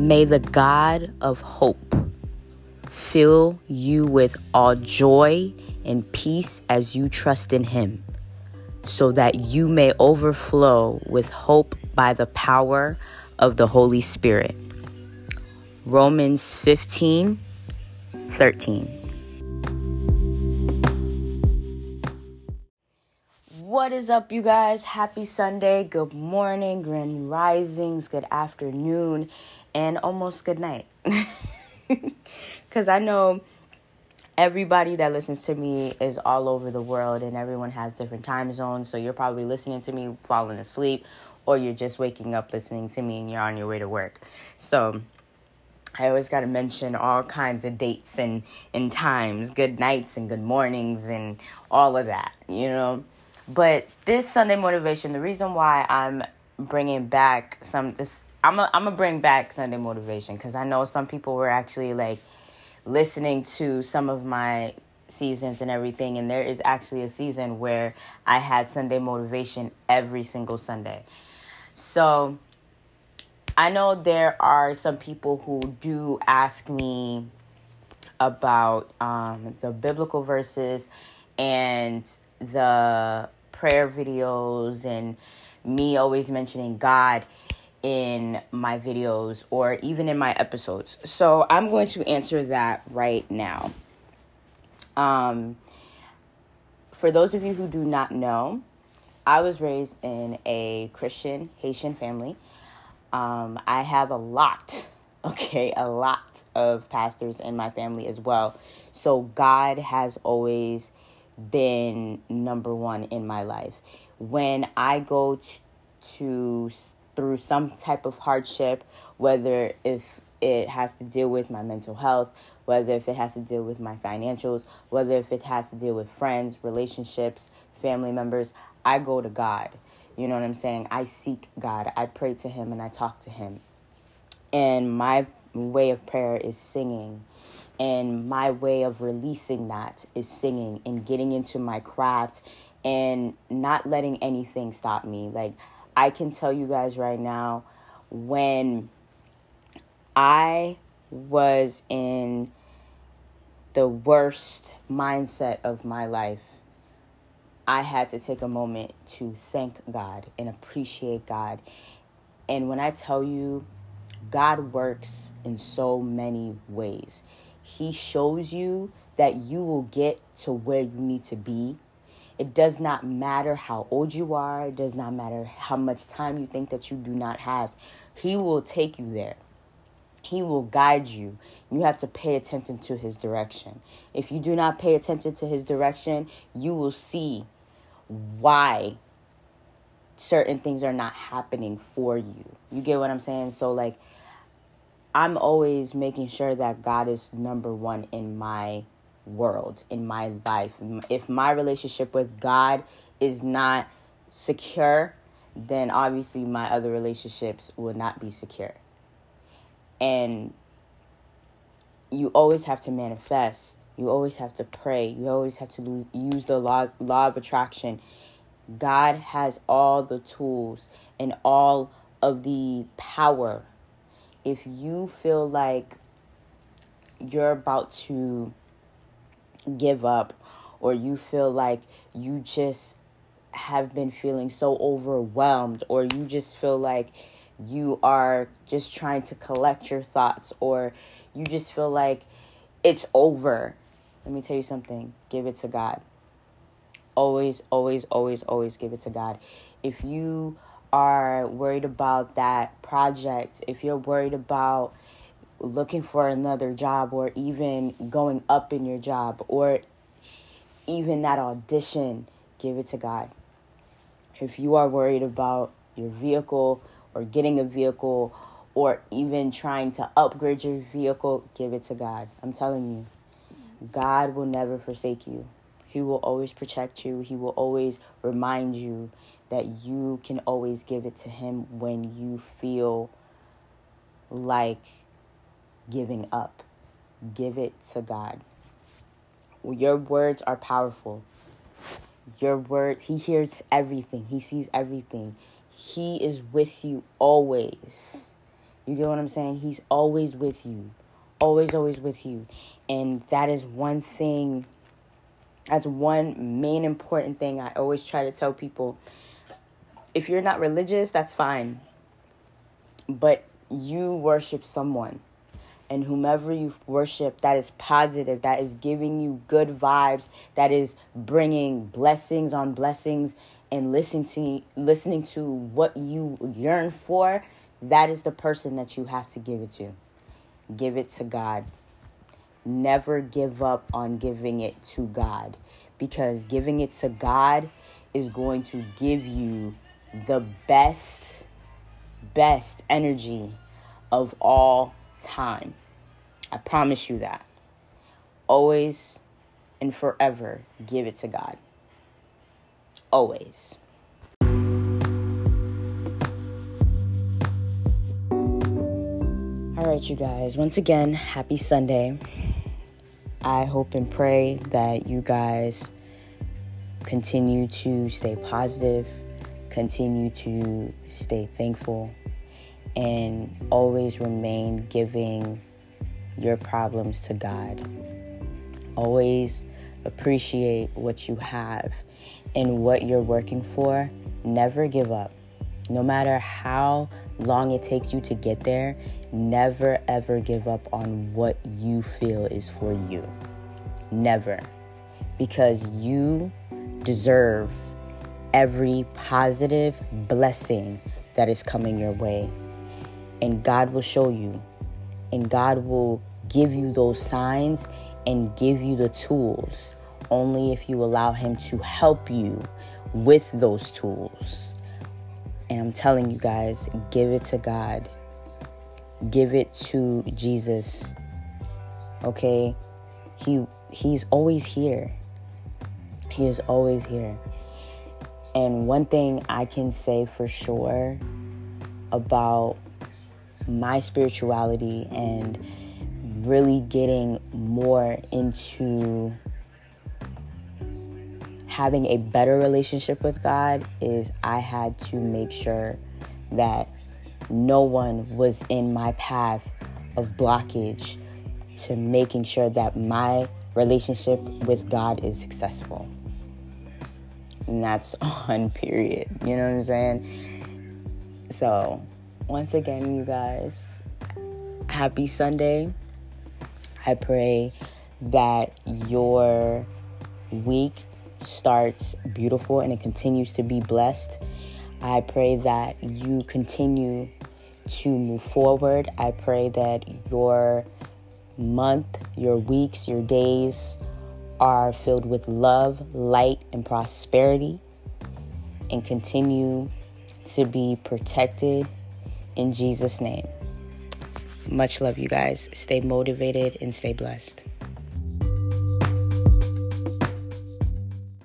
May the God of hope fill you with all joy and peace as you trust in Him, so that you may overflow with hope by the power of the Holy Spirit. Romans 15 13. What is up, you guys? Happy Sunday. Good morning, grand risings, good afternoon, and almost good night. Because I know everybody that listens to me is all over the world and everyone has different time zones. So you're probably listening to me falling asleep, or you're just waking up listening to me and you're on your way to work. So I always got to mention all kinds of dates and, and times, good nights and good mornings, and all of that, you know. But this Sunday motivation, the reason why I'm bringing back some this, I'm a, I'm gonna bring back Sunday motivation because I know some people were actually like listening to some of my seasons and everything, and there is actually a season where I had Sunday motivation every single Sunday. So I know there are some people who do ask me about um, the biblical verses and the prayer videos and me always mentioning God in my videos or even in my episodes. So I'm going to answer that right now. Um, for those of you who do not know, I was raised in a Christian Haitian family. Um, I have a lot, okay, a lot of pastors in my family as well. So God has always been number one in my life. When I go to, to through some type of hardship, whether if it has to deal with my mental health, whether if it has to deal with my financials, whether if it has to deal with friends, relationships, family members, I go to God. You know what I'm saying? I seek God. I pray to Him and I talk to Him. And my way of prayer is singing and my way of releasing that is singing and getting into my craft and not letting anything stop me. Like, I can tell you guys right now, when I was in the worst mindset of my life, I had to take a moment to thank God and appreciate God. And when I tell you, God works in so many ways. He shows you that you will get to where you need to be. It does not matter how old you are, it does not matter how much time you think that you do not have. He will take you there. He will guide you. You have to pay attention to his direction. If you do not pay attention to his direction, you will see why certain things are not happening for you. You get what I'm saying? So, like, I'm always making sure that God is number one in my world, in my life. If my relationship with God is not secure, then obviously my other relationships will not be secure. And you always have to manifest. You always have to pray. You always have to use the law, law of attraction. God has all the tools and all of the power if you feel like you're about to give up or you feel like you just have been feeling so overwhelmed or you just feel like you are just trying to collect your thoughts or you just feel like it's over let me tell you something give it to god. Always always always always give it to god. If you are worried about that project, if you're worried about looking for another job or even going up in your job or even that audition, give it to God. If you are worried about your vehicle or getting a vehicle or even trying to upgrade your vehicle, give it to God. I'm telling you, God will never forsake you. He will always protect you. He will always remind you that you can always give it to Him when you feel like giving up. Give it to God. Your words are powerful. Your word, He hears everything, He sees everything. He is with you always. You get what I'm saying? He's always with you. Always, always with you. And that is one thing, that's one main important thing I always try to tell people. If you're not religious, that's fine. But you worship someone and whomever you worship that is positive that is giving you good vibes that is bringing blessings on blessings and listening to listening to what you yearn for that is the person that you have to give it to give it to God never give up on giving it to God because giving it to God is going to give you the best best energy of all time I promise you that. Always and forever give it to God. Always. All right, you guys. Once again, happy Sunday. I hope and pray that you guys continue to stay positive, continue to stay thankful, and always remain giving your problems to God. Always appreciate what you have and what you're working for. Never give up. No matter how long it takes you to get there, never ever give up on what you feel is for you. Never. Because you deserve every positive blessing that is coming your way. And God will show you, and God will give you those signs and give you the tools only if you allow Him to help you with those tools. And I'm telling you guys, give it to God, give it to Jesus. Okay? He he's always here. He is always here. And one thing I can say for sure about my spirituality and really getting more into having a better relationship with God is I had to make sure that no one was in my path of blockage to making sure that my relationship with God is successful. And that's on period. You know what I'm saying? So, once again, you guys, happy Sunday. I pray that your week starts beautiful and it continues to be blessed. I pray that you continue to move forward. I pray that your month, your weeks, your days are filled with love, light, and prosperity and continue to be protected in Jesus' name. Much love, you guys. Stay motivated and stay blessed.